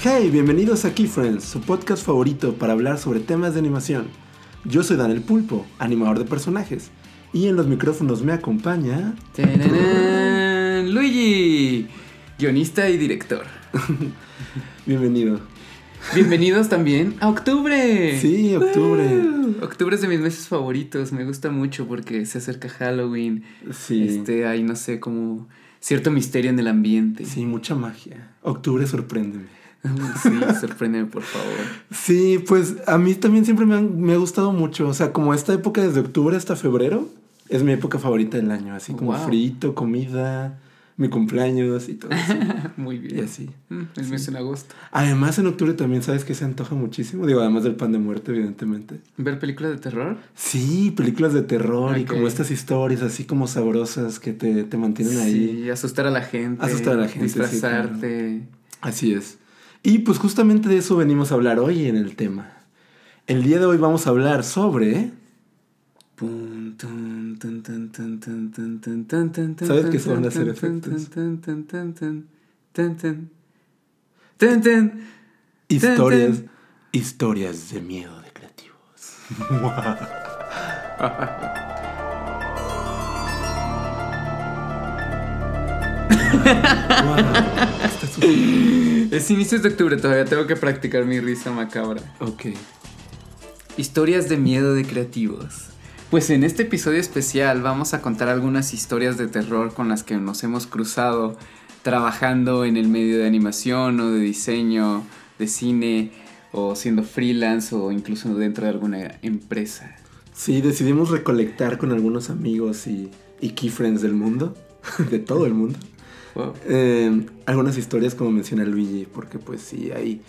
Hey, bienvenidos a Keyfriends, su podcast favorito para hablar sobre temas de animación. Yo soy Daniel Pulpo, animador de personajes, y en los micrófonos me acompaña... ¡Tararán! Luigi, guionista y director. Bienvenido. Bienvenidos también a octubre. Sí, octubre. Octubre es de mis meses favoritos, me gusta mucho porque se acerca Halloween. Sí. Este, hay, no sé, como cierto misterio en el ambiente. Sí, mucha magia. Octubre sorpréndeme. Sí, sorpréndeme, por favor. Sí, pues a mí también siempre me, han- me ha gustado mucho. O sea, como esta época desde octubre hasta febrero es mi época favorita del año. Así como Wow. frito, comida, mi cumpleaños y todo eso. Muy y bien. así. Mm, El mes en agosto. Además, en octubre también sabes que se antoja muchísimo. Digo, además del pan de muerte, evidentemente. ¿Ver películas de terror? Sí, películas de terror y como estas historias así como sabrosas que te, te mantienen ahí. Sí, asustar a la gente. Asustar a la gente, sí, Disfrazarte. Así es. Y pues justamente de eso venimos a hablar hoy en el tema. El día de hoy vamos a hablar sobre... ¿Sabes qué son hacer efectos? Historias, historias de miedo de creativos. Wow, Es inicios de octubre, todavía tengo que practicar mi risa macabra. ok. Historias de miedo de creativos. Pues en este episodio especial vamos a contar algunas historias de terror con las que nos hemos cruzado trabajando en el medio de animación o de diseño, de cine o siendo freelance o incluso dentro de alguna empresa. Sí, decidimos recolectar con algunos amigos y, y key friends del mundo, de todo el mundo, Wow. eh, algunas historias como menciona Luigi, porque pues sí, hay,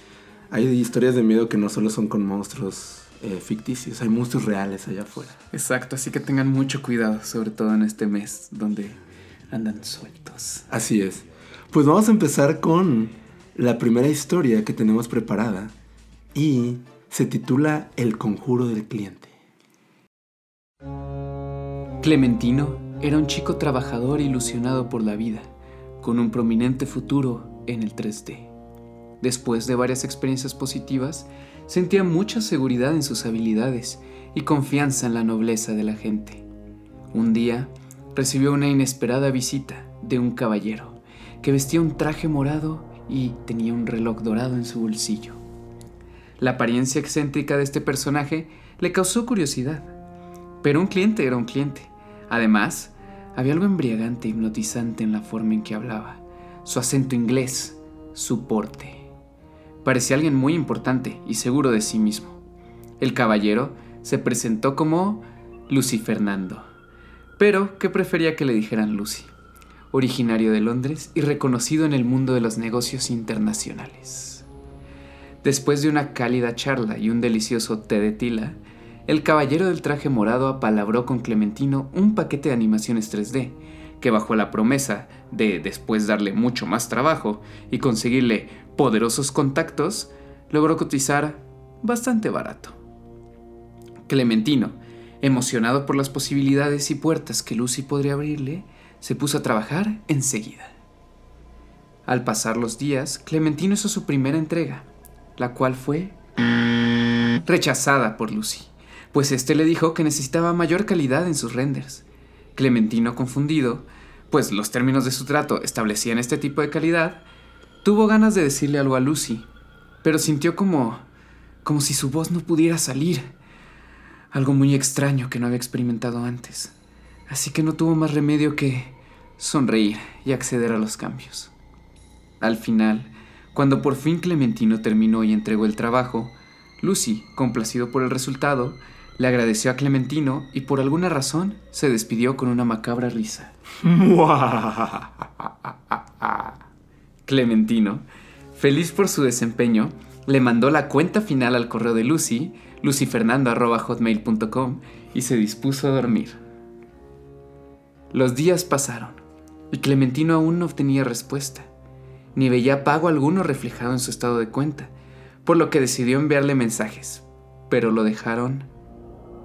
hay historias de miedo que no solo son con monstruos eh, ficticios, hay monstruos reales allá afuera. Exacto, así que tengan mucho cuidado, sobre todo en este mes donde andan sueltos. Así es. Pues vamos a empezar con la primera historia que tenemos preparada y se titula El conjuro del cliente. Clementino era un chico trabajador ilusionado por la vida, con un prominente futuro en el 3D. Después de varias experiencias positivas, sentía mucha seguridad en sus habilidades y confianza en la nobleza de la gente. Un día, recibió una inesperada visita de un caballero, que vestía un traje morado y tenía un reloj dorado en su bolsillo. La apariencia excéntrica de este personaje le causó curiosidad, pero un cliente era un cliente. Además, había algo embriagante e hipnotizante en la forma en que hablaba, su acento inglés, su porte. Parecía alguien muy importante y seguro de sí mismo. El caballero se presentó como Lucy Fernando, pero que prefería que le dijeran Lucy, originario de Londres y reconocido en el mundo de los negocios internacionales. Después de una cálida charla y un delicioso té de tila, el caballero del traje morado apalabró con Clementino un paquete de animaciones 3D, que bajo la promesa de después darle mucho más trabajo y conseguirle poderosos contactos, logró cotizar bastante barato. Clementino, emocionado por las posibilidades y puertas que Lucy podría abrirle, se puso a trabajar enseguida. Al pasar los días, Clementino hizo su primera entrega, la cual fue rechazada por Lucy, pues este le dijo que necesitaba mayor calidad en sus renders. Clementino, confundido, pues los términos de su trato establecían este tipo de calidad, tuvo ganas de decirle algo a Lucy, pero sintió como como si su voz no pudiera salir, algo muy extraño que no había experimentado antes. Así que no tuvo más remedio que sonreír y acceder a los cambios. Al final, cuando por fin Clementino terminó y entregó el trabajo, Lucy, complacido por el resultado, le agradeció a Clementino y por alguna razón se despidió con una macabra risa. Clementino, feliz por su desempeño, le mandó la cuenta final al correo de Lucy, lucyfernando.hotmail.com, y se dispuso a dormir. Los días pasaron, y Clementino aún no obtenía respuesta, ni veía pago alguno reflejado en su estado de cuenta, por lo que decidió enviarle mensajes, pero lo dejaron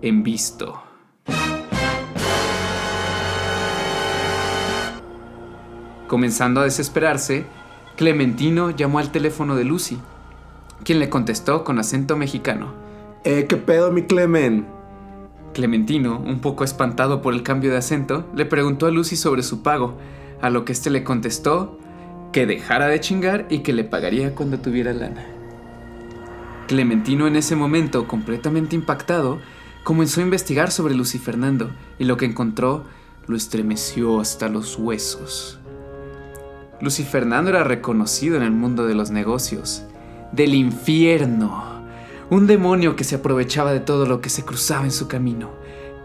en visto. Comenzando a desesperarse, Clementino llamó al teléfono de Lucy, quien le contestó con acento mexicano. Eh, ¿qué pedo, mi Clemen? Clementino, un poco espantado por el cambio de acento, le preguntó a Lucy sobre su pago, a lo que éste le contestó que dejara de chingar y que le pagaría cuando tuviera lana. Clementino en ese momento, completamente impactado, comenzó a investigar sobre Lucy Fernando y lo que encontró lo estremeció hasta los huesos. Lucy Fernando era reconocido en el mundo de los negocios, del infierno, un demonio que se aprovechaba de todo lo que se cruzaba en su camino.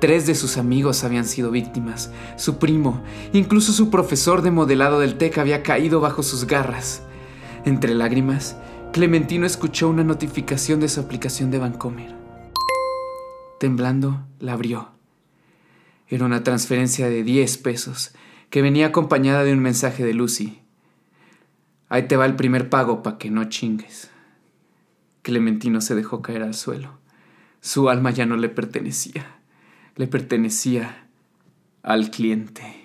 Tres de sus amigos habían sido víctimas, su primo, incluso su profesor de modelado del TEC había caído bajo sus garras. Entre lágrimas, Clementino escuchó una notificación de su aplicación de Vancomer. Temblando, la abrió. Era una transferencia de 10 pesos que venía acompañada de un mensaje de Lucy. Ahí te va el primer pago para que no chingues. Clementino se dejó caer al suelo. Su alma ya no le pertenecía. Le pertenecía al cliente.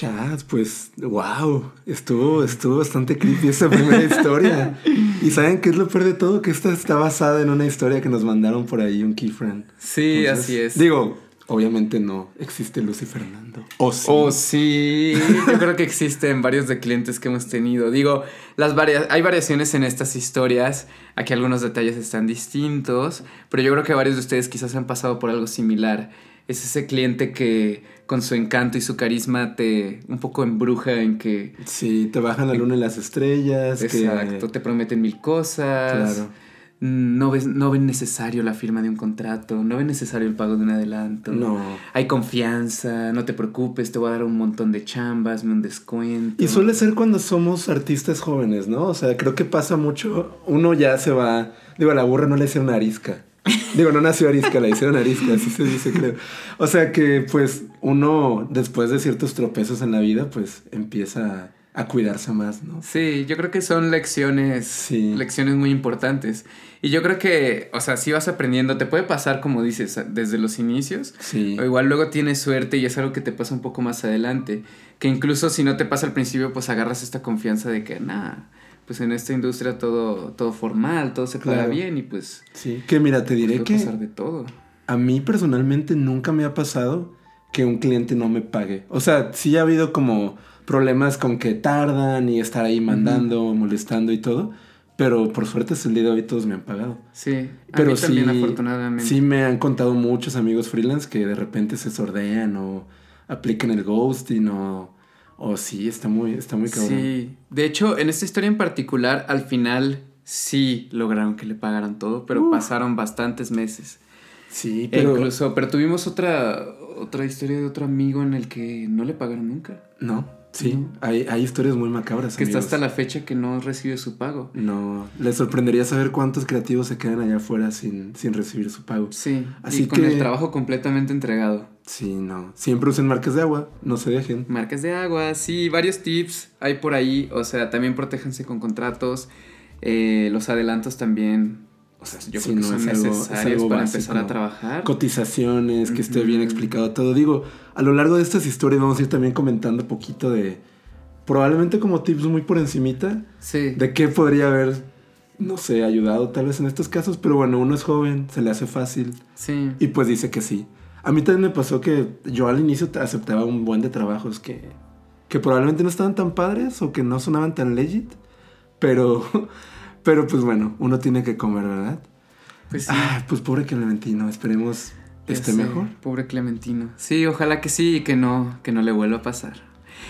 Chad, pues, wow, estuvo, estuvo bastante creepy esa primera historia. y saben qué es lo peor de todo, que esta está basada en una historia que nos mandaron por ahí un keyfriend. Sí, así es. Digo, Obviamente no existe Lucy Fernando. O sí. Oh, sí. Yo creo que existen varios de clientes que hemos tenido. Digo, las varias, hay variaciones en estas historias. Aquí algunos detalles están distintos. Pero yo creo que varios de ustedes quizás han pasado por algo similar. Es ese cliente que con su encanto y su carisma te un poco embruja en que... Sí, te bajan la luna en las estrellas. Exacto, te prometen mil cosas. Claro no, ves, no ven necesario la firma de un contrato, no ven necesario el pago de un adelanto. No. Hay confianza, no te preocupes, te voy a dar un montón de chambas, un descuento. Y suele ser cuando somos artistas jóvenes, ¿no? O sea, creo que pasa mucho, uno ya se va, digo, a la burra no le hicieron arisca. Digo, no nació arisca, la hicieron arisca, así se dice, creo. O sea que, pues, uno, después de ciertos tropezos en la vida, pues, empieza a cuidarse más, ¿no? Sí, yo creo que son lecciones, lecciones muy importantes. Y yo creo que, o sea, si vas aprendiendo, te puede pasar, como dices, desde los inicios. Sí. O igual luego tienes suerte y es algo que te pasa un poco más adelante. Que incluso si no te pasa al principio, pues agarras esta confianza de que, nada, pues en esta industria todo, todo formal, todo se paga bien y pues... Sí, que mira, te diré que... pasar de todo. A mí personalmente nunca me ha pasado que un cliente no me pague. O sea, sí ha habido como problemas con que tardan y estar ahí mandando, molestando y todo. Pero por suerte es el día de hoy todos me han pagado. Sí, pero sí, también afortunadamente. Sí me han contado muchos amigos freelance que de repente se sordean o aplican el ghosting o... O sí, está muy, está muy cabrón. Sí, de hecho, en esta historia en particular, al final sí lograron que le pagaran todo, pero pasaron bastantes meses. Sí, e pero... incluso, pero tuvimos otra, otra historia de otro amigo en el que no le pagaron nunca. No. Sí, hay, hay, historias muy macabras. Que está hasta la fecha que no recibe su pago. No, le sorprendería saber cuántos creativos se quedan allá afuera sin, sin recibir su pago. Sí, así y con el trabajo completamente entregado. Sí, no. Siempre usen marcas de agua, no se dejen. Marcas de agua, sí, varios tips hay por ahí. O sea, también protéjanse con contratos. Eh, los adelantos también o sea, yo creo que son necesarios para empezar a trabajar. Cotizaciones, que esté bien explicado todo. Digo, a lo largo de estas historias vamos a ir también comentando un poquito de. Probablemente como tips muy por encimita. Sí. De qué podría haber, no sé, ayudado tal vez en estos casos. Pero bueno, uno es joven, se le hace fácil. Sí. Y pues dice que sí. A mí también me pasó que yo al inicio aceptaba un buen de trabajos que, que probablemente no estaban tan padres o que no sonaban tan legit. Pero Pero pues bueno, uno tiene que comer, ¿verdad? Pues sí. Ah, pues pobre Clementino, esperemos esté mejor. Pobre Clementino. Sí, ojalá que sí y que no, que no le vuelva a pasar.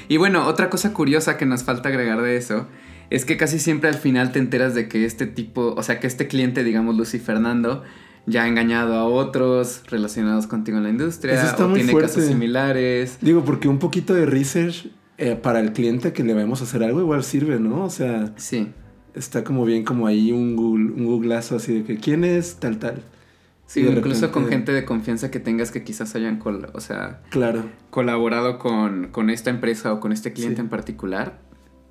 Y bueno, otra cosa curiosa que nos falta agregar de eso es que casi siempre al final te enteras de que este tipo, o sea, que este cliente, digamos Lucy Fernando, ya ha engañado a otros relacionados contigo en la industria Eso está o muy tiene casos similares. Digo, porque un poquito de research eh, para el cliente que le vamos a hacer algo igual sirve, ¿no? O sea, sí está como bien como ahí un Google, un googlazo así de que quién es tal tal. Sí, incluso con gente de confianza que tengas que quizás hayan o sea, claro. colaborado con, con, esta empresa o con este cliente en particular.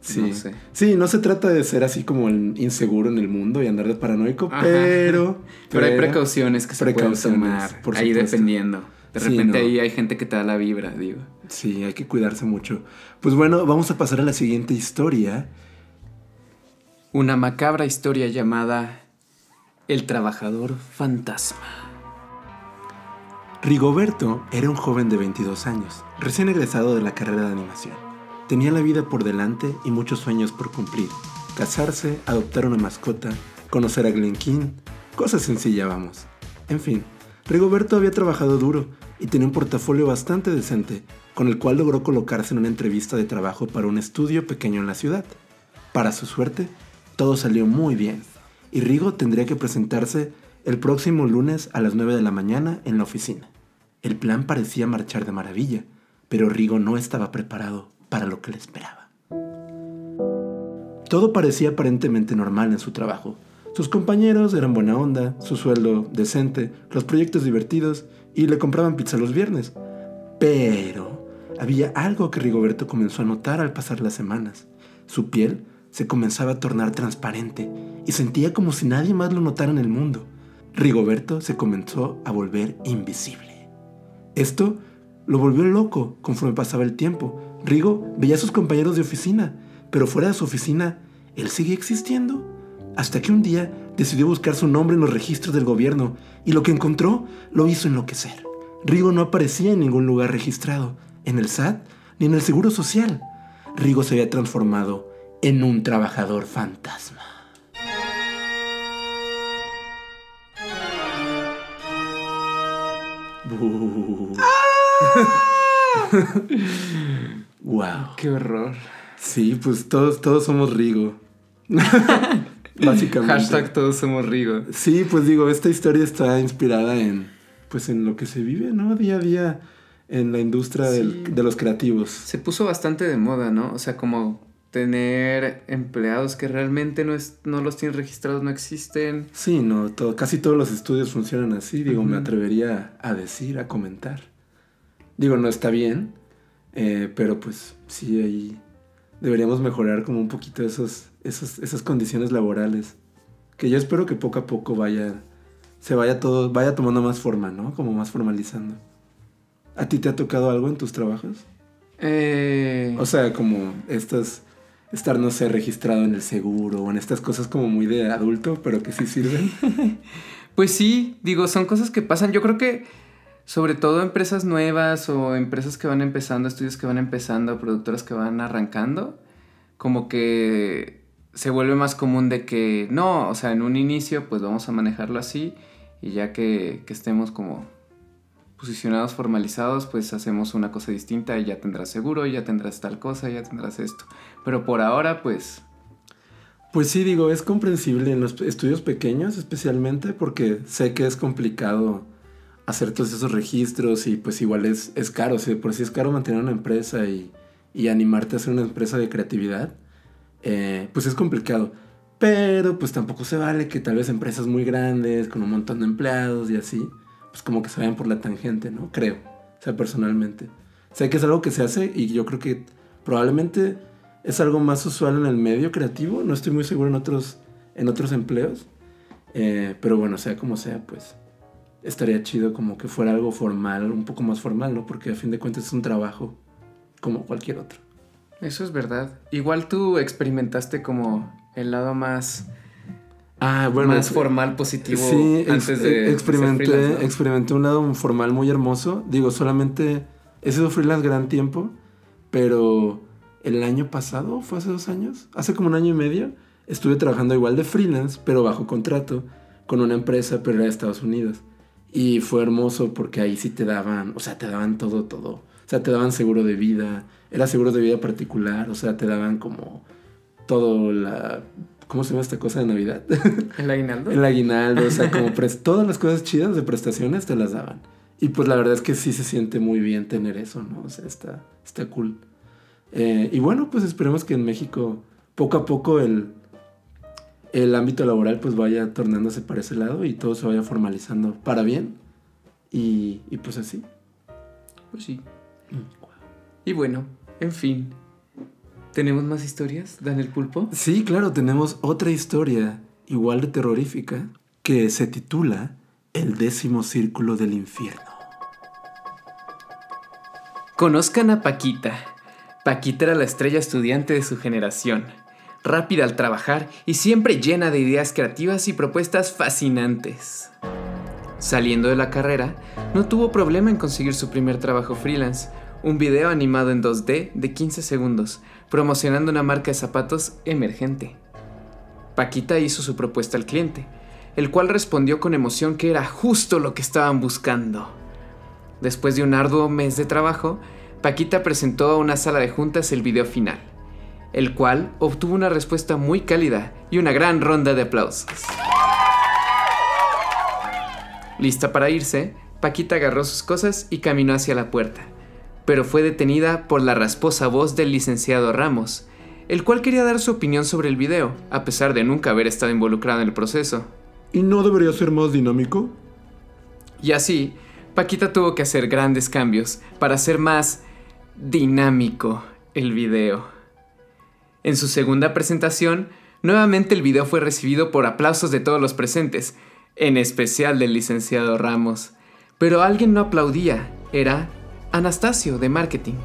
Sí. No sé. sí, no se trata de ser así como inseguro en el mundo y andar de paranoico, pero, pero... hay precauciones que se pueden tomar, ahí dependiendo. De Sí, repente no. ahí hay gente que te da la vibra, digo. Sí, hay que cuidarse mucho. Pues bueno, vamos a pasar a la siguiente historia. Una macabra historia llamada El trabajador fantasma. Rigoberto era un joven de 22 años, recién egresado de la carrera de animación. Tenía la vida por delante y muchos sueños por cumplir. Casarse, adoptar una mascota, conocer a Glen King, cosas sencillas vamos. En fin, Rigoberto había trabajado duro y tenía un portafolio bastante decente, con el cual logró colocarse en una entrevista de trabajo para un estudio pequeño en la ciudad. Para su suerte, todo salió muy bien, y Rigo tendría que presentarse el próximo lunes a las 9 de la mañana en la oficina. El plan parecía marchar de maravilla, pero Rigo no estaba preparado para lo que le esperaba. Todo parecía aparentemente normal en su trabajo. Sus compañeros eran buena onda, su sueldo decente, los proyectos divertidos y le compraban pizza los viernes. Pero había algo que Rigoberto comenzó a notar al pasar las semanas. Su piel se comenzaba a tornar transparente y sentía como si nadie más lo notara en el mundo. Rigoberto se comenzó a volver invisible. Esto lo volvió loco conforme pasaba el tiempo. Rigo veía a sus compañeros de oficina, pero fuera de su oficina, él seguía existiendo. Hasta que un día decidió buscar su nombre en los registros del gobierno y lo que encontró lo hizo enloquecer. Rigo no aparecía en ningún lugar registrado, en el SAT ni en el Seguro Social. Rigo se había transformado en un trabajador fantasma. Bu. wow. Qué horror. Sí, pues todos, todos somos Rigo. Básicamente. Hashtag todos somos Rigo. Sí, pues digo, esta historia está inspirada en, pues en lo que se vive, ¿no? Día a día en la industria del- de los creativos. Se puso bastante de moda, ¿no? O sea, como tener empleados que realmente no, es, no los tienen registrados, no existen. Sí, no, todo- casi todos los estudios funcionan así, digo, me atrevería a decir, a comentar. Digo, no está bien, eh, pero pues sí, ahí deberíamos mejorar como un poquito esos, esos, esas condiciones laborales. Que yo espero que poco a poco vaya, se vaya todo, vaya tomando más forma, ¿no? Como más formalizando. ¿A ti te ha tocado algo en tus trabajos? Eh, O sea, como estas, estar, no sé, registrado en el seguro o en estas cosas como muy de adulto, pero que sí sirven. Pues sí, digo, son cosas que pasan. Yo creo que sobre todo empresas nuevas o empresas que van empezando, estudios que van empezando, productoras que van arrancando, como que se vuelve más común de que no, o sea, en un inicio pues vamos a manejarlo así y ya que, que estemos como posicionados, formalizados, pues hacemos una cosa distinta y ya tendrás seguro, ya tendrás tal cosa, ya tendrás esto. Pero por ahora pues Pues sí, digo, es comprensible en los estudios pequeños especialmente porque sé que es complicado hacer todos esos registros y pues igual es, es caro, o sea, por si es caro mantener una empresa y, y animarte a hacer una empresa de creatividad, eh, pues es complicado. Pero pues tampoco se vale que tal vez empresas muy grandes, con un montón de empleados y así, pues como que se vayan por la tangente, ¿no? Creo, o sea, personalmente. Sé que es algo que se hace y yo creo que probablemente es algo más usual en el medio creativo, no estoy muy seguro en otros, en otros empleos, Eh, pero bueno, sea como sea, pues estaría chido como que fuera algo formal, un poco más formal, ¿no? Porque a fin de cuentas es un trabajo como cualquier otro. eso es verdad. Igual tú experimentaste como el lado más Ah, bueno. más formal, positivo Sí, antes de, experimenté, freelance, ¿no? experimenté un lado formal muy hermoso. Digo, solamente he sido freelance gran tiempo, pero el año pasado, fue hace dos años, hace como un año y medio, estuve trabajando igual de freelance, pero bajo contrato, con una empresa, pero era de Estados Unidos. Y fue hermoso porque ahí sí te daban, o sea, te daban todo, todo. O sea, te daban seguro de vida, era seguro de vida particular, o sea, te daban como todo la... ¿Cómo se llama esta cosa de Navidad? el aguinaldo. El aguinaldo, o sea, como todas las cosas chidas de prestaciones te las daban. Y pues la verdad es que sí se siente muy bien tener eso, ¿no? O sea, está, está cool. Eh, y bueno, pues esperemos que en México poco a poco el, el ámbito laboral pues vaya tornándose para ese lado y todo se vaya formalizando para bien. Y, y pues así. Pues sí. Y bueno, en fin. ¿Tenemos más historias, Daniel Pulpo? Sí, claro, tenemos otra historia igual de terrorífica que se titula El décimo círculo del infierno. Conozcan a Paquita. Paquita era la estrella estudiante de su generación, rápida al trabajar y siempre llena de ideas creativas y propuestas fascinantes. Saliendo de la carrera, no tuvo problema en conseguir su primer trabajo freelance, un video animado en 2D de 15 segundos, promocionando una marca de zapatos emergente. Paquita hizo su propuesta al cliente, el cual respondió con emoción que era justo lo que estaban buscando. Después de un arduo mes de trabajo, Paquita presentó a una sala de juntas el video final, el cual obtuvo una respuesta muy cálida y una gran ronda de aplausos. Lista para irse, Paquita agarró sus cosas y caminó hacia la puerta, pero fue detenida por la rasposa voz del licenciado Ramos, el cual quería dar su opinión sobre el video, a pesar de nunca haber estado involucrado en el proceso. ¿Y no debería ser más dinámico? Y así, Paquita tuvo que hacer grandes cambios para hacer más dinámico el video. En su segunda presentación, nuevamente el video fue recibido por aplausos de todos los presentes, en especial del licenciado Ramos. Pero alguien no aplaudía, era Anastasio de marketing,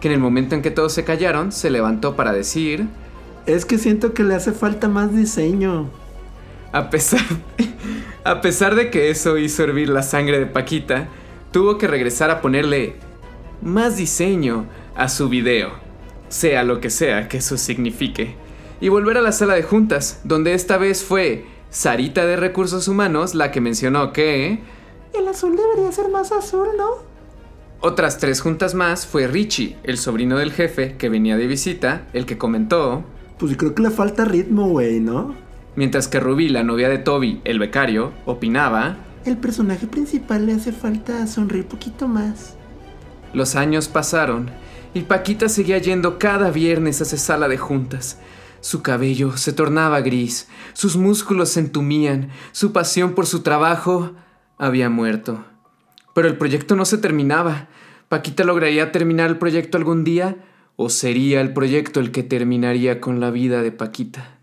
que en el momento en que todos se callaron, se levantó para decir... Es que siento que le hace falta más diseño. A pesar, a pesar de que eso hizo hervir la sangre de Paquita, tuvo que regresar a ponerle más diseño a su video, sea lo que sea que eso signifique, y volver a la sala de juntas, donde esta vez fue Sarita de Recursos Humanos la que mencionó que... El azul debería ser más azul, ¿no? Otras tres juntas más fue Richie, el sobrino del jefe que venía de visita, el que comentó... Pues creo que le falta ritmo, güey, ¿no? Mientras que Ruby, la novia de Toby, el becario, opinaba... El personaje principal le hace falta sonreír poquito más. Los años pasaron y Paquita seguía yendo cada viernes a esa sala de juntas. Su cabello se tornaba gris, sus músculos se entumían, su pasión por su trabajo había muerto. Pero el proyecto no se terminaba. ¿Paquita lograría terminar el proyecto algún día? ¿O sería el proyecto el que terminaría con la vida de Paquita?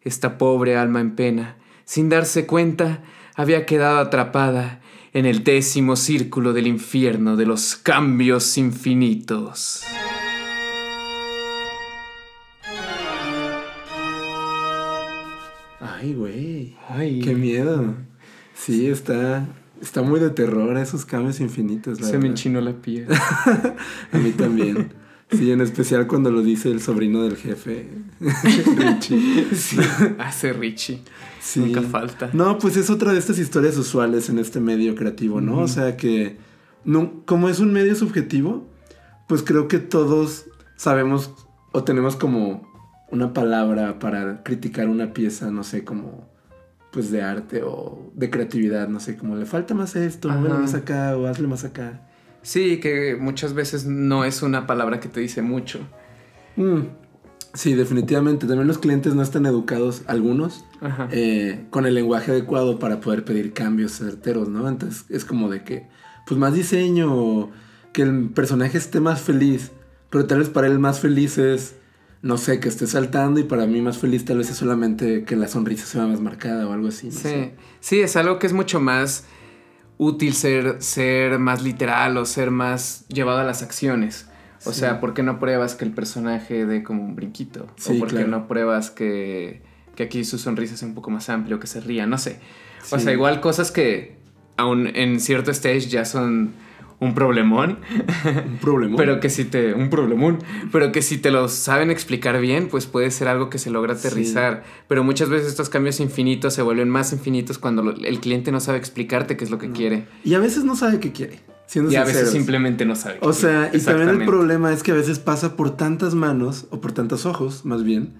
Esta pobre alma en pena, sin darse cuenta, había quedado atrapada en el décimo círculo del infierno de los cambios infinitos. Ay, güey. Ay. Qué miedo. Sí, está. Está muy de terror esos cambios infinitos. Se me enchinó la piel. A mí también. Sí, en especial cuando lo dice el sobrino del jefe, Richie. Sí, hace Richie. Nunca falta. No, pues es otra de estas historias usuales en este medio creativo, ¿no? O sea que, no, como es un medio subjetivo, pues creo que todos sabemos o tenemos como una palabra para criticar una pieza, no sé, como pues de arte o de creatividad, no sé, como le falta más esto, no más acá o hazle más acá. Sí, que muchas veces no es una palabra que te dice mucho. Mm. Sí, definitivamente. También los clientes no están educados, algunos, eh, con el lenguaje adecuado para poder pedir cambios certeros, ¿no? Entonces es como de que, pues más diseño, que el personaje esté más feliz, pero tal vez para él más feliz es, no sé, que esté saltando y para mí más feliz tal vez es solamente que la sonrisa sea más marcada o algo así. sí, sí, es algo que es mucho más útil ser, ser más literal o ser más llevado a las acciones. O sea, ¿por qué no pruebas que el personaje dé como un brinquito? o por qué no pruebas que, que, aquí su sonrisa sea un poco más amplio, que se ría, no sé. O sea, igual cosas que aún en cierto stage ya son un problemón. Un problemón. pero que si te. Un problemón. Pero que si te lo saben explicar bien, pues puede ser algo que se logra aterrizar. Pero muchas veces estos cambios infinitos se vuelven más infinitos cuando el cliente no sabe explicarte qué es lo que quiere. Y a veces no sabe qué quiere. y a veces simplemente no sabe. o sea, y también el problema es que a veces pasa por tantas manos, o por tantos ojos, más bien,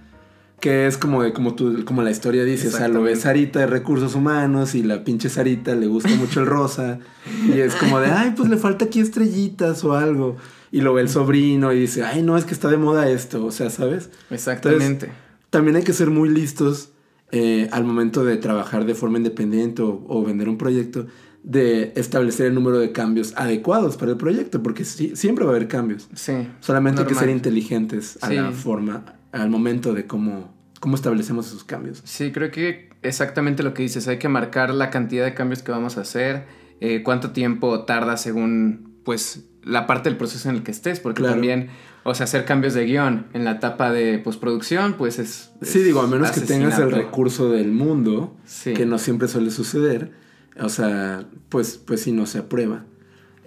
que es como de, como tú, como la historia dice, o sea, lo ve Sarita de recursos humanos y la pinche Sarita le gusta mucho el rosa. y es como de, ay, pues le falta aquí estrellitas o algo. Y lo ve el sobrino y dice, ay, no, es que está de moda esto. O sea, ¿sabes? Exactamente. también hay que ser muy listos eh, al momento de trabajar de forma independiente o, vender un proyecto, de establecer el número de cambios adecuados para el proyecto, porque siempre va a haber cambios. Sí. Solamente hay que ser inteligentes a la forma, al momento de cómo, cómo establecemos esos cambios. Sí, creo que exactamente lo que dices, hay que marcar la cantidad de cambios que vamos a hacer, eh, cuánto tiempo tarda según pues la parte del proceso en el que estés, porque Claro. también, o sea, hacer cambios de guion en la etapa de postproducción, pues es... Sí, digo, a menos que tengas el recurso del mundo, Sí. que no siempre suele suceder, o sea, pues, pues sí no se aprueba.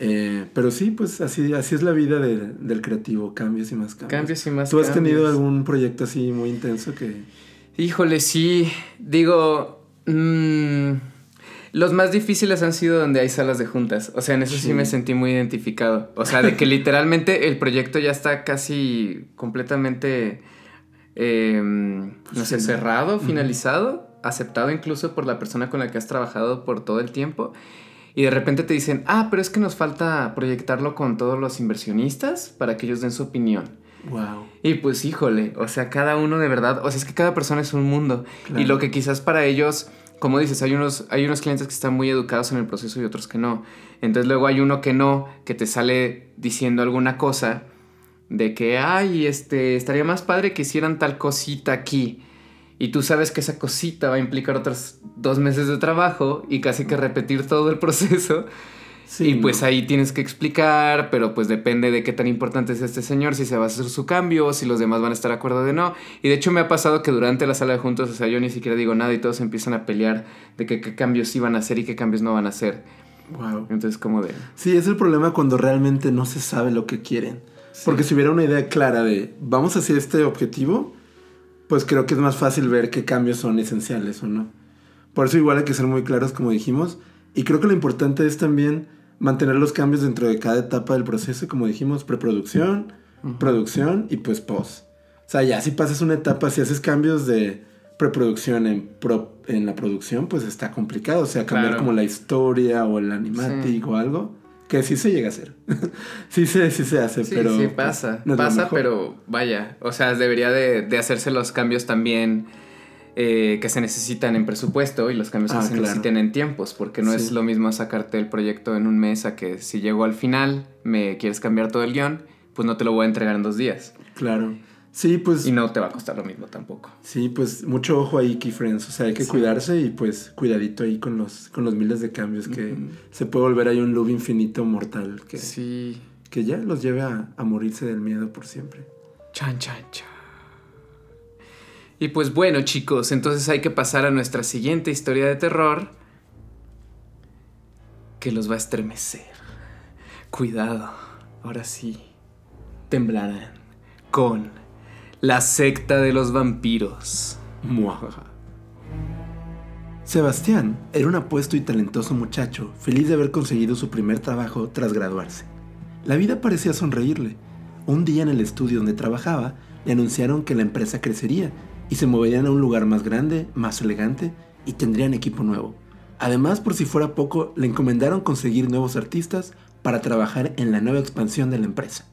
Eh, pero sí, pues así, así es la vida de- del creativo, cambios y más cambios. Cambios y más ¿Tú has tenido algún proyecto así muy intenso que... Híjole, sí. Digo, mm, los más difíciles han sido donde hay salas de juntas. O sea, en eso sí, Sí. me sentí muy identificado. O sea, de que literalmente el proyecto ya está casi completamente, eh, no sé, Sí. cerrado, finalizado, aceptado incluso por la persona con la que has trabajado por todo el tiempo. Y de repente te dicen, ah, pero es que nos falta proyectarlo con todos los inversionistas para que ellos den su opinión. Wow. Y pues híjole, o sea, cada uno de verdad, o sea, es que cada persona es un mundo. Claro. Y lo que quizás para ellos, como dices, hay unos, hay unos clientes que están muy educados en el proceso y otros que no. Entonces luego hay uno que no, que te sale diciendo alguna cosa de que, ay, este, estaría más padre que hicieran tal cosita aquí. Y tú sabes que esa cosita va a implicar otros dos meses de trabajo y casi que repetir todo el proceso. Sí, y pues ¿no? ahí tienes que explicar, pero pues depende de qué tan importante es este señor, si se va a hacer su cambio, si los demás van a estar de acuerdo de no. Y de hecho me ha pasado que durante la sala de juntos, o sea, yo ni siquiera digo nada y todos empiezan a pelear de que qué cambios sí van a hacer y qué cambios no van a hacer. Wow. Entonces como de... Sí, es el problema cuando realmente no se sabe lo que quieren. Porque si hubiera una idea clara de vamos hacia este objetivo, pues creo que es más fácil ver qué cambios son esenciales o no. Por eso igual hay que ser muy claros como dijimos. Y creo que lo importante es también mantener los cambios dentro de cada etapa del proceso, como dijimos, preproducción, producción y pues post. O sea, ya si pasas una etapa, si haces cambios de preproducción en, pro- en la producción, pues está complicado. O sea, cambiar Claro. como la historia o el animatic Sí. o algo. Que sí se llega a hacer. sí, se, sí se hace, Sí, pero... sí, pues, pasa. no pasa, pero vaya. O sea, debería de, de hacerse los cambios también eh, que se necesitan en presupuesto y los cambios Ah, que se claro. necesiten en tiempos, porque no es lo mismo sacarte el proyecto en un mes a que si llego al final me quieres cambiar todo el guion, pues no te lo voy a entregar en dos días. Claro. Sí, pues... Y no te va a costar lo mismo tampoco. Sí, pues mucho ojo ahí, key friends. O sea, hay que Sí. cuidarse y pues cuidadito ahí con los, con los miles de cambios que se puede volver ahí un loop infinito mortal que, Sí. que ya los lleve a, a morirse del miedo por siempre. Chan, chan, chan. Y pues bueno, chicos, entonces hay que pasar a nuestra siguiente historia de terror que los va a estremecer. Cuidado, ahora sí, temblarán con la secta de los vampiros. Muajaja. Sebastián era un apuesto y talentoso muchacho, feliz de haber conseguido su primer trabajo tras graduarse. La vida parecía sonreírle. Un día en el estudio donde trabajaba, le anunciaron que la empresa crecería y se moverían a un lugar más grande, más elegante y tendrían equipo nuevo. Además, por si fuera poco, le encomendaron conseguir nuevos artistas para trabajar en la nueva expansión de la empresa.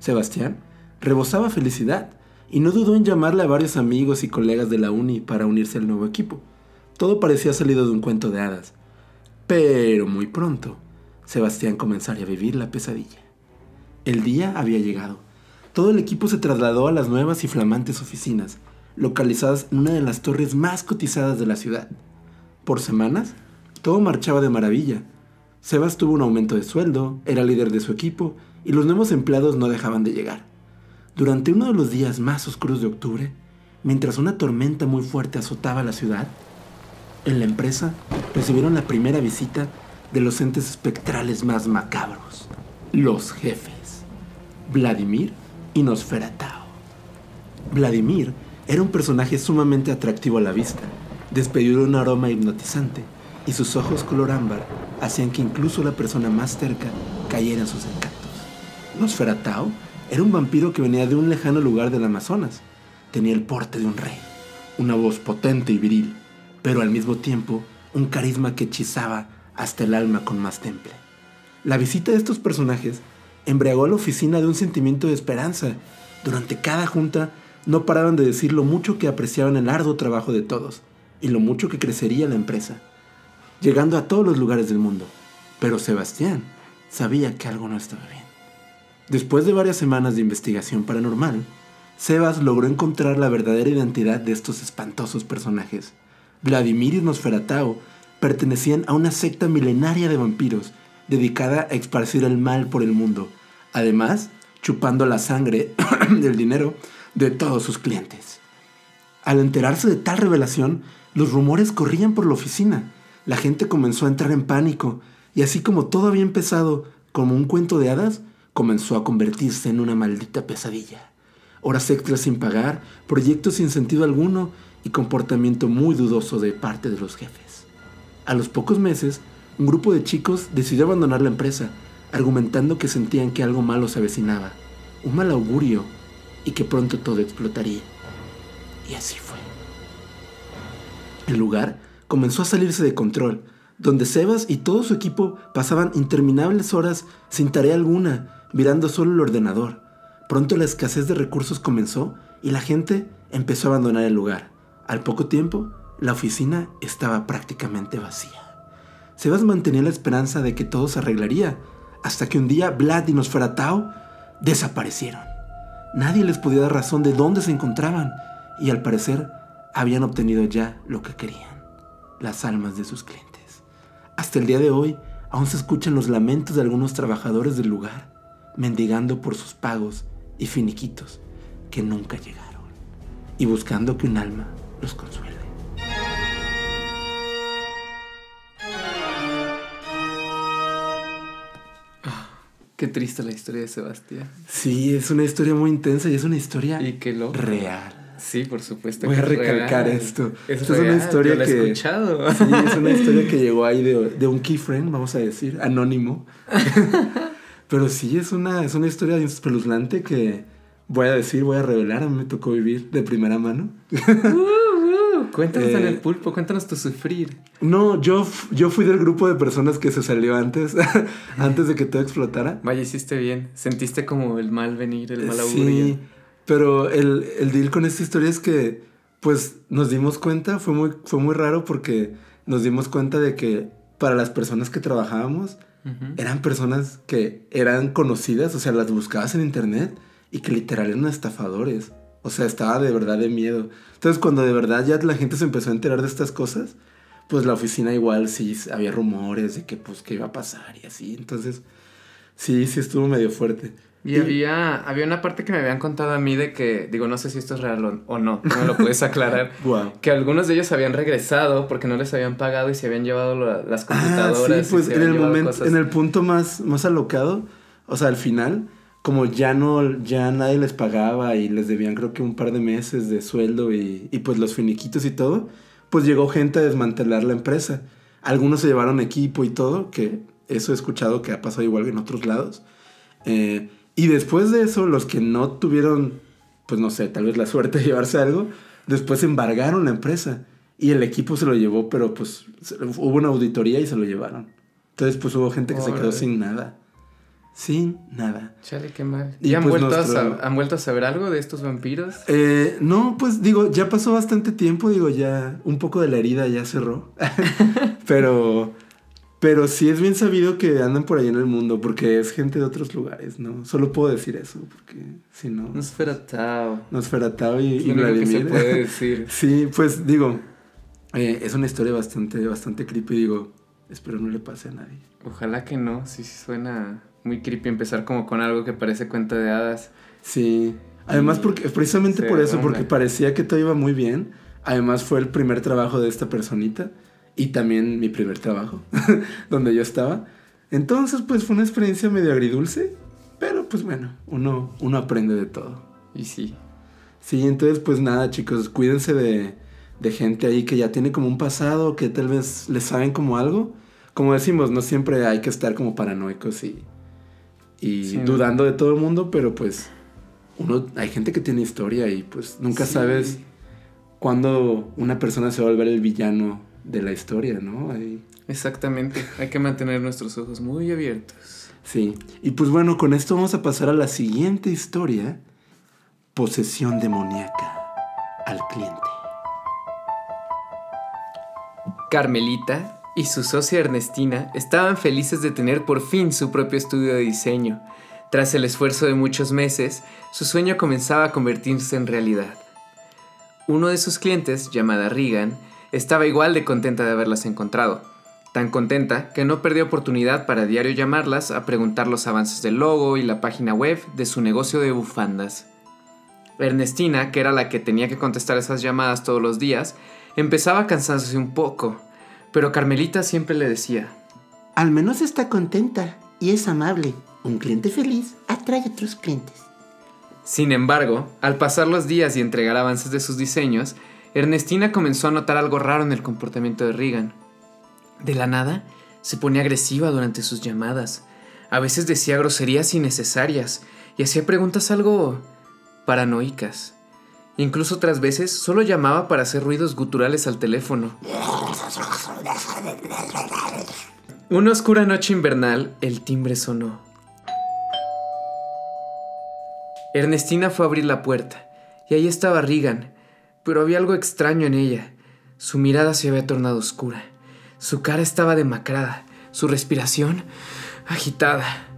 Sebastián rebosaba felicidad y no dudó en llamarle a varios amigos y colegas de la uni para unirse al nuevo equipo. Todo parecía salido de un cuento de hadas. Pero muy pronto, Sebastián comenzaría a vivir la pesadilla. El día había llegado. Todo el equipo se trasladó a las nuevas y flamantes oficinas, localizadas en una de las torres más cotizadas de la ciudad. Por semanas, todo marchaba de maravilla. Sebas tuvo un aumento de sueldo, era líder de su equipo y los nuevos empleados no dejaban de llegar. Durante uno de los días más oscuros de octubre, mientras una tormenta muy fuerte azotaba la ciudad, en la empresa recibieron la primera visita de los entes espectrales más macabros, los jefes, Vladimir y Nosferatao. Vladimir era un personaje sumamente atractivo a la vista, despedido de un aroma hipnotizante, y sus ojos color ámbar hacían que incluso la persona más cerca cayera en sus encantos. Nosferatao era un vampiro que venía de un lejano lugar del Amazonas. Tenía el porte de un rey, una voz potente y viril, pero al mismo tiempo un carisma que hechizaba hasta el alma con más temple. La visita de estos personajes embriagó a la oficina de un sentimiento de esperanza. Durante cada junta no paraban de decir lo mucho que apreciaban el arduo trabajo de todos y lo mucho que crecería la empresa, llegando a todos los lugares del mundo. Pero Sebastián sabía que algo no estaba bien. Después de varias semanas de investigación paranormal, Sebas logró encontrar la verdadera identidad de estos espantosos personajes. Vladimir y Nosferatao pertenecían a una secta milenaria de vampiros dedicada a esparcir el mal por el mundo, además chupando la sangre del dinero de todos sus clientes. Al enterarse de tal revelación, los rumores corrían por la oficina. La gente comenzó a entrar en pánico y así como todo había empezado como un cuento de hadas, comenzó a convertirse en una maldita pesadilla. Horas extras sin pagar, proyectos sin sentido alguno y comportamiento muy dudoso de parte de los jefes. A los pocos meses, un grupo de chicos decidió abandonar la empresa, argumentando que sentían que algo malo se avecinaba, un mal augurio y que pronto todo explotaría. Y así fue. El lugar comenzó a salirse de control, donde Sebas y todo su equipo pasaban interminables horas sin tarea alguna, mirando solo el ordenador. Pronto la escasez de recursos comenzó y la gente empezó a abandonar el lugar. Al poco tiempo, la oficina estaba prácticamente vacía. Sebas mantenía la esperanza de que todo se arreglaría, hasta que un día Vlad y Nosferatao desaparecieron. Nadie les podía dar razón de dónde se encontraban y al parecer habían obtenido ya lo que querían, las almas de sus clientes. Hasta el día de hoy aún se escuchan los lamentos de algunos trabajadores del lugar, mendigando por sus pagos y finiquitos que nunca llegaron, y buscando que un alma los consuele. Qué triste la historia de Sebastián. Sí, es una historia muy intensa y es una historia Y qué loco. real. Sí, por supuesto. Voy que a recalcar real. esto. Es Esto es una historia he que- escuchado. Sí, es una historia que llegó ahí de, de un keyfriend, vamos a decir, anónimo. Pero sí, es una, es una historia espeluznante que voy a decir, voy a revelar, a mí me tocó vivir de primera mano. Uh, cuéntanos Eh, en el pulpo, cuéntanos tu sufrir. No, yo, yo fui del grupo de personas que se salió antes, antes de que todo explotara. Vaya, hiciste bien. Sentiste como el mal venir, el mal Sí, augurio. pero el, el deal con esta historia es que, pues, nos dimos cuenta, fue muy, fue muy raro porque nos dimos cuenta de que para las personas que trabajábamos, Eran personas que eran conocidas, o sea, las buscabas en internet y que literal eran estafadores. O sea, estaba de verdad de miedo. Entonces, cuando de verdad ya la gente se empezó a enterar de estas cosas, pues la oficina igual sí había rumores de que pues qué iba a pasar y así. Entonces, sí, sí estuvo medio fuerte. Y había, había una parte que me habían contado a mí de que, digo, no sé si esto es real o, o no, tú me lo puedes aclarar. Wow. Que algunos de ellos habían regresado porque no les habían pagado y se habían llevado la- las Ah, computadoras. sí, y pues en el momento, cosas. en el punto más, más alocado, o sea, al final, como ya no, ya nadie les pagaba y les debían creo que un par de meses de sueldo y, y pues los finiquitos y todo, pues llegó gente a desmantelar la empresa. Algunos se llevaron equipo y todo, que eso he escuchado que ha pasado igual en otros lados. Eh, y después de eso, los que no tuvieron, pues no sé, tal vez la suerte de llevarse algo, después embargaron la empresa. Y el equipo se lo llevó, pero pues hubo una auditoría y se lo llevaron. Entonces pues hubo gente que se quedó sin nada. Sin nada. Chale, qué mal. Y ¿Y, han, pues vuelto nuestro- a, han vuelto a saber algo de estos vampiros? Eh, no, pues digo, ya pasó bastante tiempo, digo, ya un poco de la herida ya cerró. pero, pero sí es bien sabido que andan por ahí en el mundo, porque es gente de otros lugares, ¿no? Solo puedo decir eso, porque si no... Nosferatao. Nosferatao y, Es y lo único que se Vladimir. puede decir. sí, pues digo, eh, es una historia bastante, bastante creepy, digo, espero no le pase a nadie. Ojalá que no, sí, sí suena muy creepy empezar como con algo que parece cuento de hadas. Sí. Además, Y porque, precisamente por eso, porque parecía que todo iba muy bien. Además, fue el primer trabajo de esta personita. Y también mi primer trabajo, donde yo estaba. Entonces, pues fue una experiencia medio agridulce. Pero pues bueno, uno, uno aprende de todo. Y sí. Sí, entonces pues nada, chicos, cuídense de, de gente ahí que ya tiene como un pasado, que tal vez les saben como algo. Como decimos, no siempre hay que estar como paranoicos y, y Sí, dudando de todo el mundo, pero pues uno, hay gente que tiene historia y pues nunca Sí. sabes cuándo una persona se va a volver el villano de la historia, ¿no? Ahí- Exactamente. Hay que mantener nuestros ojos muy abiertos. sí. Y pues bueno, con esto vamos a pasar a la siguiente historia. Posesión demoníaca al cliente. Carmelita y su socia Ernestina estaban felices de tener por fin su propio estudio de diseño. Tras el esfuerzo de muchos meses, su sueño comenzaba a convertirse en realidad. Uno de sus clientes, llamada Regan, estaba igual de contenta de haberlas encontrado. tan contenta que no perdió oportunidad para diario llamarlas a preguntar los avances del logo y la página web de su negocio de bufandas. Ernestina, que era la que tenía que contestar esas llamadas todos los días, empezaba a cansarse un poco, pero Carmelita siempre le decía, Al menos está contenta y es amable. Un cliente feliz atrae otros clientes. Sin embargo, al pasar los días y entregar avances de sus diseños, Ernestina comenzó a notar algo raro en el comportamiento de Regan. De la nada, se ponía agresiva durante sus llamadas. A veces decía groserías innecesarias y hacía preguntas algo paranoicas. Incluso otras veces solo llamaba para hacer ruidos guturales al teléfono. Una oscura noche invernal, el timbre sonó. Ernestina fue a abrir la puerta, y ahí estaba Regan, pero había algo extraño en ella. Su mirada se había tornado oscura, su cara estaba demacrada, su respiración agitada.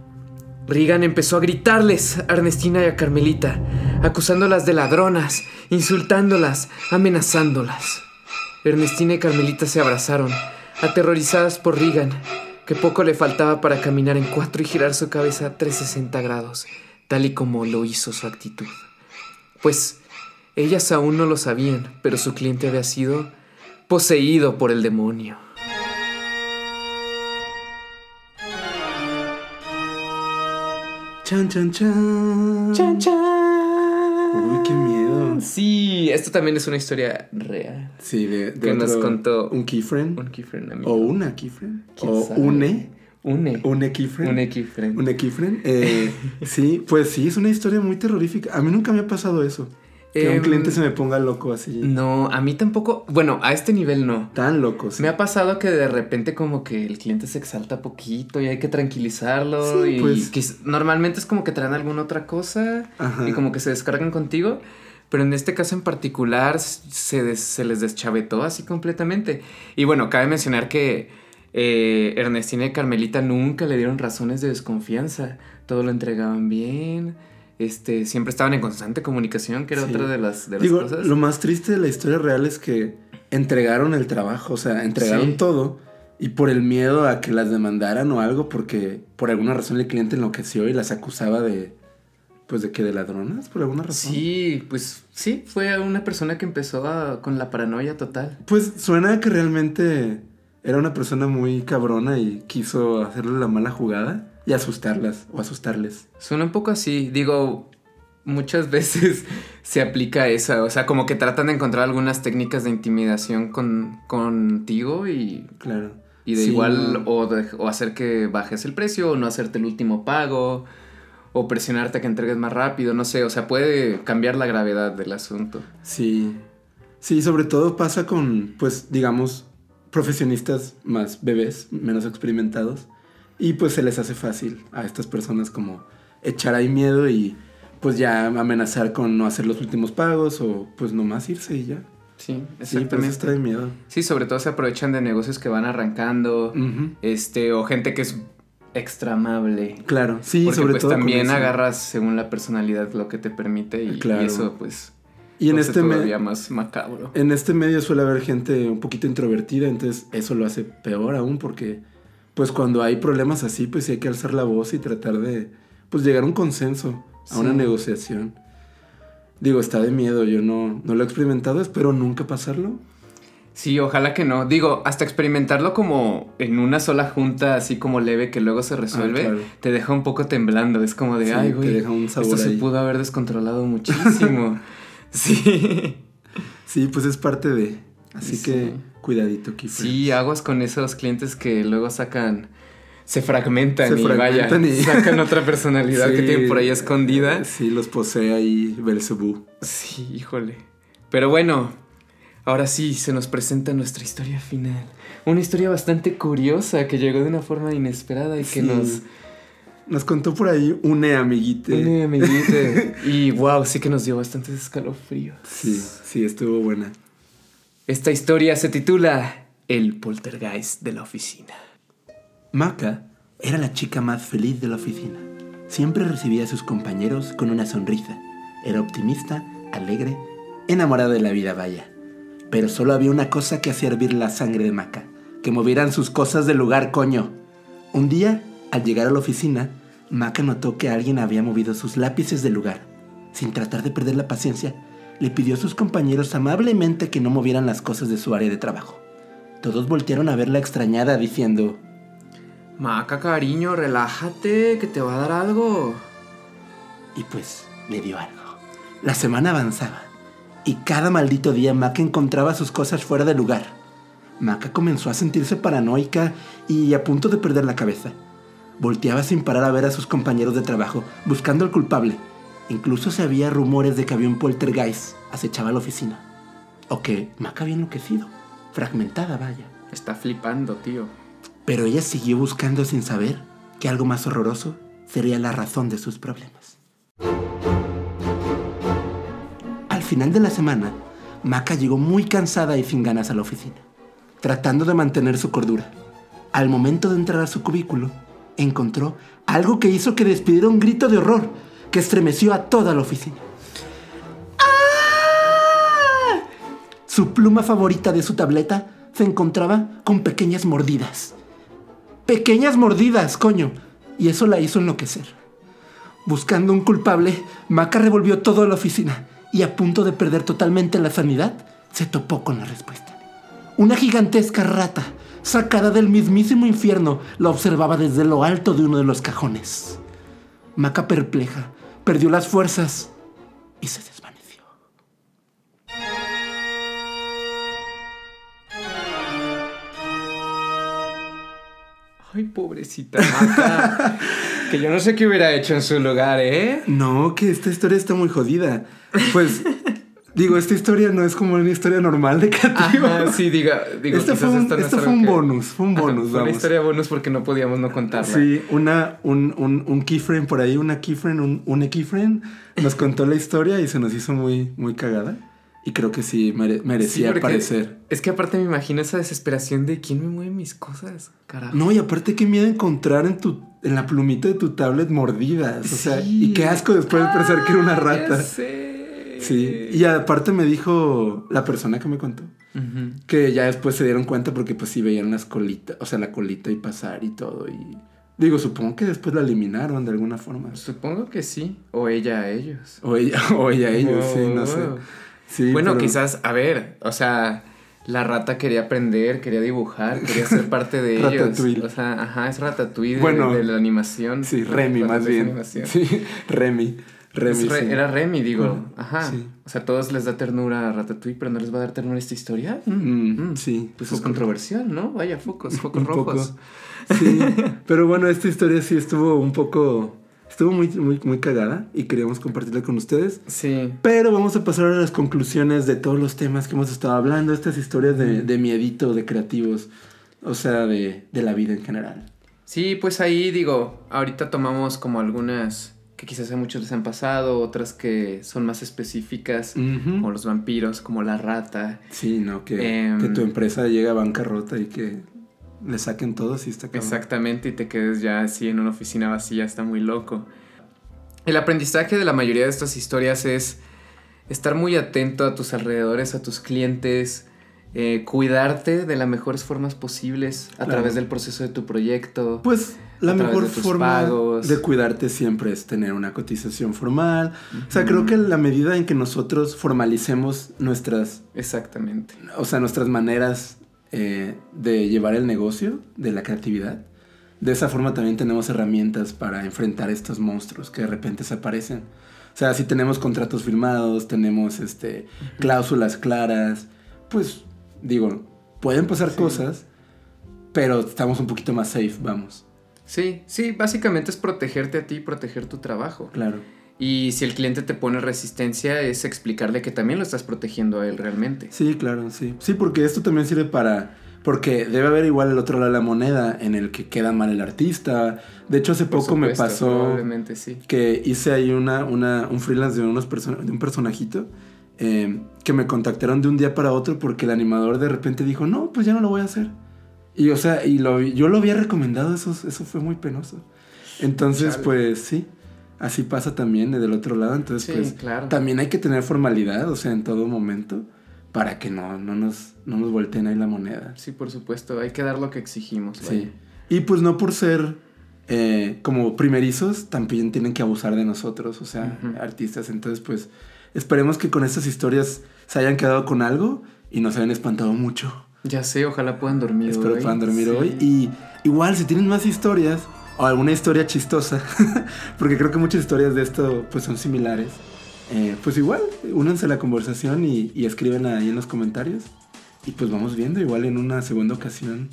Regan empezó a gritarles a Ernestina y a Carmelita, acusándolas de ladronas, insultándolas, amenazándolas. Ernestina y Carmelita se abrazaron, aterrorizadas por Regan, que poco le faltaba para caminar en cuatro y girar su cabeza a 360 grados, tal y como lo hizo su actitud. Pues ellas aún no lo sabían, pero su cliente había sido poseído por el demonio. Chan, chan, chan. ¡Chan, chan! Uy, qué miedo. Sí, esto también es una historia real. Sí, de, de Que nos contó un keyfriend. Un keyfriend amigo. O una keyfriend. ¿Quién O sabe? une. Une. Un keyfriend. Un keyfriend. Un keyfriend. Eh, sí, pues sí, es una historia muy terrorífica. A mí nunca me ha pasado eso. Que un Em, cliente se me ponga loco así. No, a mí tampoco. Bueno, a este nivel no. Tan loco. sí. Me ha pasado que de repente como que el cliente se exalta poquito y hay que tranquilizarlo Sí, y pues. que normalmente es como que traen alguna otra cosa Ajá. y como que se descargan contigo, pero en este caso en particular s- se, des- se les deschavetó así completamente. Y bueno, cabe mencionar que eh, Ernestina y Carmelita nunca le dieron razones de desconfianza, todo lo entregaban bien. Este, siempre estaban en constante comunicación, que era Sí. otra de las, de las Digo, cosas. lo más triste de la historia real es que entregaron el trabajo, o sea, entregaron Sí. todo y por el miedo a que las demandaran o algo, porque por alguna razón el cliente enloqueció y las acusaba de, pues de que de ladronas, por alguna razón. Sí, pues sí, fue una persona que empezó a- con la paranoia total. Pues suena que realmente era una persona muy cabrona y quiso hacerle la mala jugada y asustarlas o asustarles. Suena un poco así, digo, muchas veces se aplica esa, o sea, como que tratan de encontrar algunas técnicas de intimidación con, contigo y, Claro. y de Sí, igual no. o, de- o hacer que bajes el precio o no hacerte el último pago o presionarte a que entregues más rápido, no sé, o sea, puede cambiar la gravedad del asunto. Sí. Sí, sobre todo pasa con, pues, digamos, profesionistas más bebés, menos experimentados. Y pues se les hace fácil a estas personas como echar ahí miedo y pues ya amenazar con no hacer los últimos pagos o pues nomás irse y ya. Sí, Sí, pues exactamente. trae miedo. Sí, sobre todo se aprovechan de negocios que van arrancando, este, o gente que es extra amable. Claro, sí, Porque sobre pues todo. también agarras según la personalidad lo que te permite y, Claro. y eso pues Y en este, me- todavía más macabro. en este medio suele haber gente un poquito introvertida, entonces eso lo hace peor aún porque pues cuando hay problemas así, pues sí hay que alzar la voz y tratar de pues llegar a un consenso, a una negociación. Digo, está de miedo, yo no, no lo he experimentado, espero nunca pasarlo. Sí, ojalá que no. Digo, hasta experimentarlo como en una sola junta, así como leve, que luego se resuelve, claro. te deja un poco temblando. Es como de, Sí, ay, güey, deja un sabor esto se ahí". pudo haber descontrolado muchísimo. sí. Sí, pues es parte de... Así Sí. que cuidadito, Kiefer. Sí, aguas con esos clientes que luego sacan, se fragmentan Se y fragmentan vaya, y- sacan otra personalidad que Sí. tienen por ahí escondida. Sí, los posee ahí Belzebú. Sí, híjole. Pero bueno, ahora sí se nos presenta nuestra historia final. Una historia bastante curiosa que llegó de una forma inesperada y que nos... Nos contó por ahí une amiguite. Une, amiguite. y wow, sí que nos dio bastantes escalofríos. Sí, sí, estuvo buena. Esta historia se titula El poltergeist de la oficina. Maca era la chica más feliz de la oficina. Siempre recibía a sus compañeros con una sonrisa. Era optimista, alegre, enamorada de la vida vaya. Pero solo había una cosa que hacía hervir la sangre de Maca, Que movieran sus cosas del lugar, coño. Un día, al llegar a la oficina, Maca notó que alguien había movido sus lápices del lugar. Sin tratar de perder la paciencia, le pidió a sus compañeros amablemente que no movieran las cosas de su área de trabajo. Todos voltearon a verla extrañada diciendo, Maca, cariño, relájate, que te va a dar algo. Y pues le dio algo. La semana avanzaba y cada maldito día Maca encontraba sus cosas fuera de lugar. Maca comenzó a sentirse paranoica y a punto de perder la cabeza. Volteaba sin parar a ver a sus compañeros de trabajo, buscando al culpable. Incluso se había rumores de que había un poltergeist acechaba la oficina. O que Maca había enloquecido. Fragmentada, vaya. Está flipando, tío. Pero ella siguió buscando sin saber que algo más horroroso sería la razón de sus problemas. Al final de la semana, Maca llegó muy cansada y sin ganas a la oficina, tratando de mantener su cordura. Al momento de entrar a su cubículo, encontró algo que hizo que despidiera un grito de horror que estremeció a toda la oficina. ¡Ah! Su pluma favorita de su tableta se encontraba con pequeñas mordidas. Pequeñas mordidas, coño. Y eso la hizo enloquecer. Buscando un culpable, Maca revolvió toda la oficina y a punto de perder totalmente la sanidad, se topó con la respuesta. Una gigantesca rata, sacada del mismísimo infierno, la observaba desde lo alto de uno de los cajones. Maca perpleja, perdió las fuerzas y se desvaneció. Ay, pobrecita Maca. que yo no sé qué hubiera hecho en su lugar, ¿eh? No, que esta historia está muy jodida. Pues, digo, esta historia no es como una historia normal de Catriva. Ajá, sí, diga, digo, quizás fue un, esto no es esta algo fue un que- bonus, fue un Ajá, bonus, fue una vamos. historia bonus porque no podíamos no contarla. Sí, una, un, un, un keyframe por ahí, una keyframe, un, un keyframe, nos contó la historia y se nos hizo muy, muy cagada. Y creo que sí mere- Sí, merecía aparecer. Es que aparte me imagino esa desesperación de quién me mueve mis cosas, carajo. No, y aparte qué miedo encontrar en tu en la plumita de tu tablet mordidas. O sea, y qué asco después de pensar que era una Ah, rata. ya sé. Sí. Y aparte me dijo la persona que me contó. Que ya después se dieron cuenta porque pues sí veían las colitas, o sea, la colita y pasar y todo. Y digo, supongo que después la eliminaron de alguna forma. Supongo que sí. O ella a ellos. O ella, o ella a ellos, sí, no sé. Sí, bueno, pero- quizás, a ver, o sea, la rata quería aprender, quería dibujar, quería ser parte de ellos. Ratatouille. O sea, ajá, es Ratatouille de, Bueno, de la animación. Sí, de Remy más de bien. Sí, Remy. Remy. Es Re- sí. Era Remy, digo. Ajá. sí. O sea, a todos les da ternura a Ratatouille, pero no les va a dar ternura esta historia. Mm, Mm. sí. Pues es Poco- controversial, ¿no? Vaya, focos, focos un poco. rojos. Sí, pero bueno, esta historia sí estuvo un poco. Estuvo muy, muy, muy cagada y queríamos compartirla con ustedes. Sí. Pero vamos a pasar a las conclusiones de todos los temas que hemos estado hablando, estas historias de, de miedito, de creativos, o sea, de, de la vida en general. Sí, pues ahí digo, ahorita tomamos como algunas que quizás a muchos les han pasado, otras que son más específicas, como los vampiros, como la rata. Sí, ¿no? Que, Em, que tu empresa llegue a bancarrota y que le saquen todo, sí está cabrón. Exactamente, y te quedes ya así en una oficina vacía, está muy loco. El aprendizaje de la mayoría de estas historias es estar muy atento a tus alrededores, a tus clientes, eh, cuidarte de las mejores formas posibles a Claro. través del proceso de tu proyecto. Pues la mejor de forma pagos. de cuidarte siempre es tener una cotización formal. O sea, creo que la medida en que nosotros formalicemos nuestras, Exactamente. o sea, nuestras maneras eh, de llevar el negocio, de la creatividad, de esa forma también tenemos herramientas para enfrentar estos monstruos que de repente se aparecen. O sea, si tenemos contratos firmados, tenemos este, cláusulas claras, pues digo, pueden pasar Sí. cosas, pero estamos un poquito más safe, vamos. Sí, sí, básicamente es protegerte a ti y proteger tu trabajo. Claro. Y si el cliente te pone resistencia, es explicarle que también lo estás protegiendo a él realmente. Sí, claro, sí. Sí, porque esto también sirve para... Porque debe haber igual el otro lado de la moneda en el que queda mal el artista. De hecho, hace Por poco me pasó Probablemente sí. que hice ahí una, una, un freelance de, unos person- de un personajito eh, que me contactaron de un día para otro porque el animador de repente dijo, no, pues ya no lo voy a hacer. Y o sea, y lo, yo lo había recomendado, eso, eso fue muy penoso. Entonces, Chale. pues sí, así pasa también del otro lado. Entonces, Sí, pues claro. también hay que tener formalidad, o sea, en todo momento. para que no, no, nos, no nos volteen ahí la moneda. Sí, por supuesto, hay que dar lo que exigimos. Sí. Y pues no por ser eh, como primerizos, también tienen que abusar de nosotros, o sea, artistas. Entonces, pues esperemos que con estas historias se hayan quedado con algo y nos hayan espantado mucho. Ya sé, ojalá puedan dormir Espero hoy. puedan dormir Sí. hoy. Y igual, si tienen más historias o alguna historia chistosa, porque creo que muchas historias de esto pues son similares, eh, pues igual, únanse a la conversación y, y escriben ahí en los comentarios. Y pues vamos viendo, igual en una segunda ocasión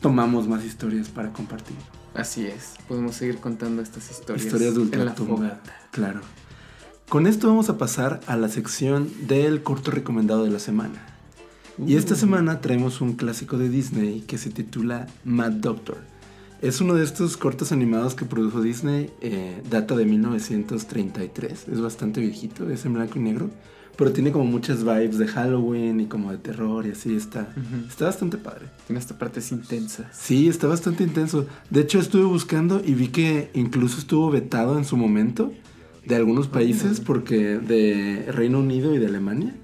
tomamos más historias para compartir. Así es, podemos seguir contando estas historias. Historias de ultratumba. Claro. Con esto vamos a pasar a la sección del corto recomendado de la semana. Y esta semana traemos un clásico de Disney que se titula Mad Doctor. Es uno de estos cortos animados que produjo Disney, eh, data de 1933, es bastante viejito, es en blanco y negro, pero tiene como muchas vibes de Halloween y como de terror y así está. Está bastante padre. Tiene esta partes intensas. Sí, está bastante intenso. De hecho, estuve buscando y vi que incluso estuvo vetado en su momento de algunos países, porque de Reino Unido y de Alemania,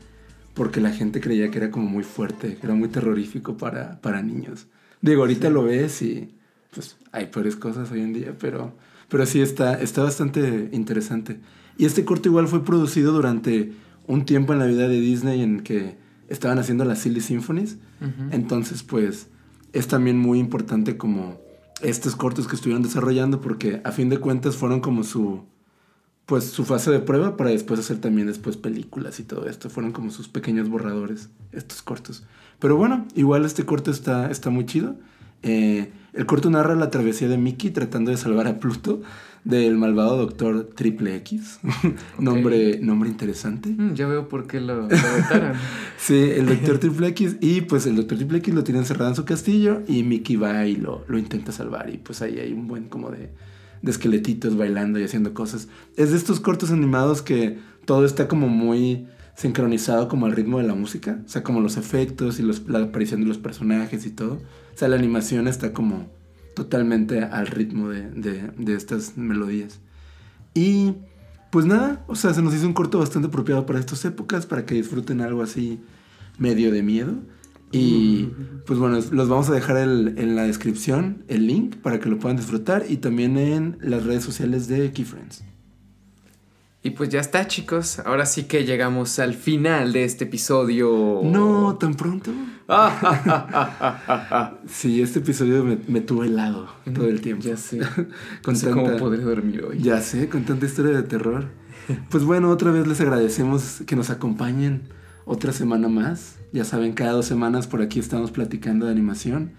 porque la gente creía que era como muy fuerte, que era muy terrorífico para, para niños. Digo, ahorita lo ves y pues hay peores cosas hoy en día, pero, pero sí está, está bastante interesante. Y este corto igual fue producido durante un tiempo en la vida de Disney en que estaban haciendo las Silly Symphonies. Ujú. Entonces, pues, es también muy importante como estos cortos que estuvieron desarrollando porque a fin de cuentas fueron como su pues su fase de prueba para después hacer también después películas y todo esto. Fueron como sus pequeños borradores, estos cortos. Pero bueno, igual este corto está, está muy chido. Eh, el corto narra la travesía de Mickey tratando de salvar a Pluto del malvado doctor Triple X. nombre, nombre interesante. Mm, ya veo por qué lo, lo vetaron. Sí, el Doctor Triple X. Y pues el Doctor Triple X lo tiene encerrado en su castillo. Y Mickey va y lo, lo intenta salvar. Y pues ahí hay un buen como de, de esqueletitos bailando y haciendo cosas. Es de estos cortos animados que todo está como muy sincronizado como al ritmo de la música. O sea, como los efectos y los- la aparición de los personajes y todo. O sea, la animación está como totalmente al ritmo de, de- de estas melodías. Y pues nada, o sea, se nos hizo un corto bastante apropiado para estas épocas, para que disfruten algo así medio de miedo. Y pues bueno, los vamos a dejar el- en la descripción el link para que lo puedan disfrutar y también en las redes sociales de Key Friends. Y pues ya está, chicos. Ahora sí que llegamos al final de este episodio. No, tan pronto. Sí, este episodio me, me tuvo helado todo el tiempo. Ya sé. Con no sé cómo podré dormir hoy. Ya sé, con tanta historia de terror. Pues bueno, otra vez les agradecemos que nos acompañen otra semana más. Ya saben, cada dos semanas por aquí estamos platicando de animación.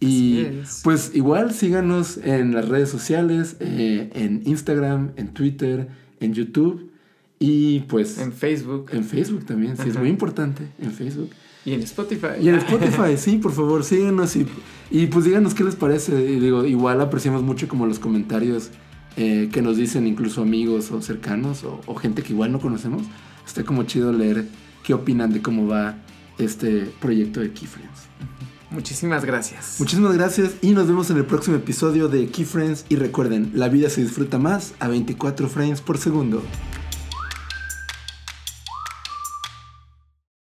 Y es. pues igual síganos en las redes sociales, eh, en Instagram, en Twitter, en YouTube y pues En en, Facebook Facebook también, sí, es Ajá. muy importante, en Facebook. y en Spotify. Y en Spotify, sí, por favor, síguenos y, y pues díganos qué les parece. Y digo, igual apreciamos mucho como los comentarios eh, que nos dicen incluso amigos o cercanos o, o gente que igual no conocemos. Está como chido leer qué opinan de cómo va este proyecto de Key Friends. Muchísimas gracias. Muchísimas gracias y nos vemos en el próximo episodio de Key Friends. Y recuerden, la vida se disfruta más a 24 frames por segundo.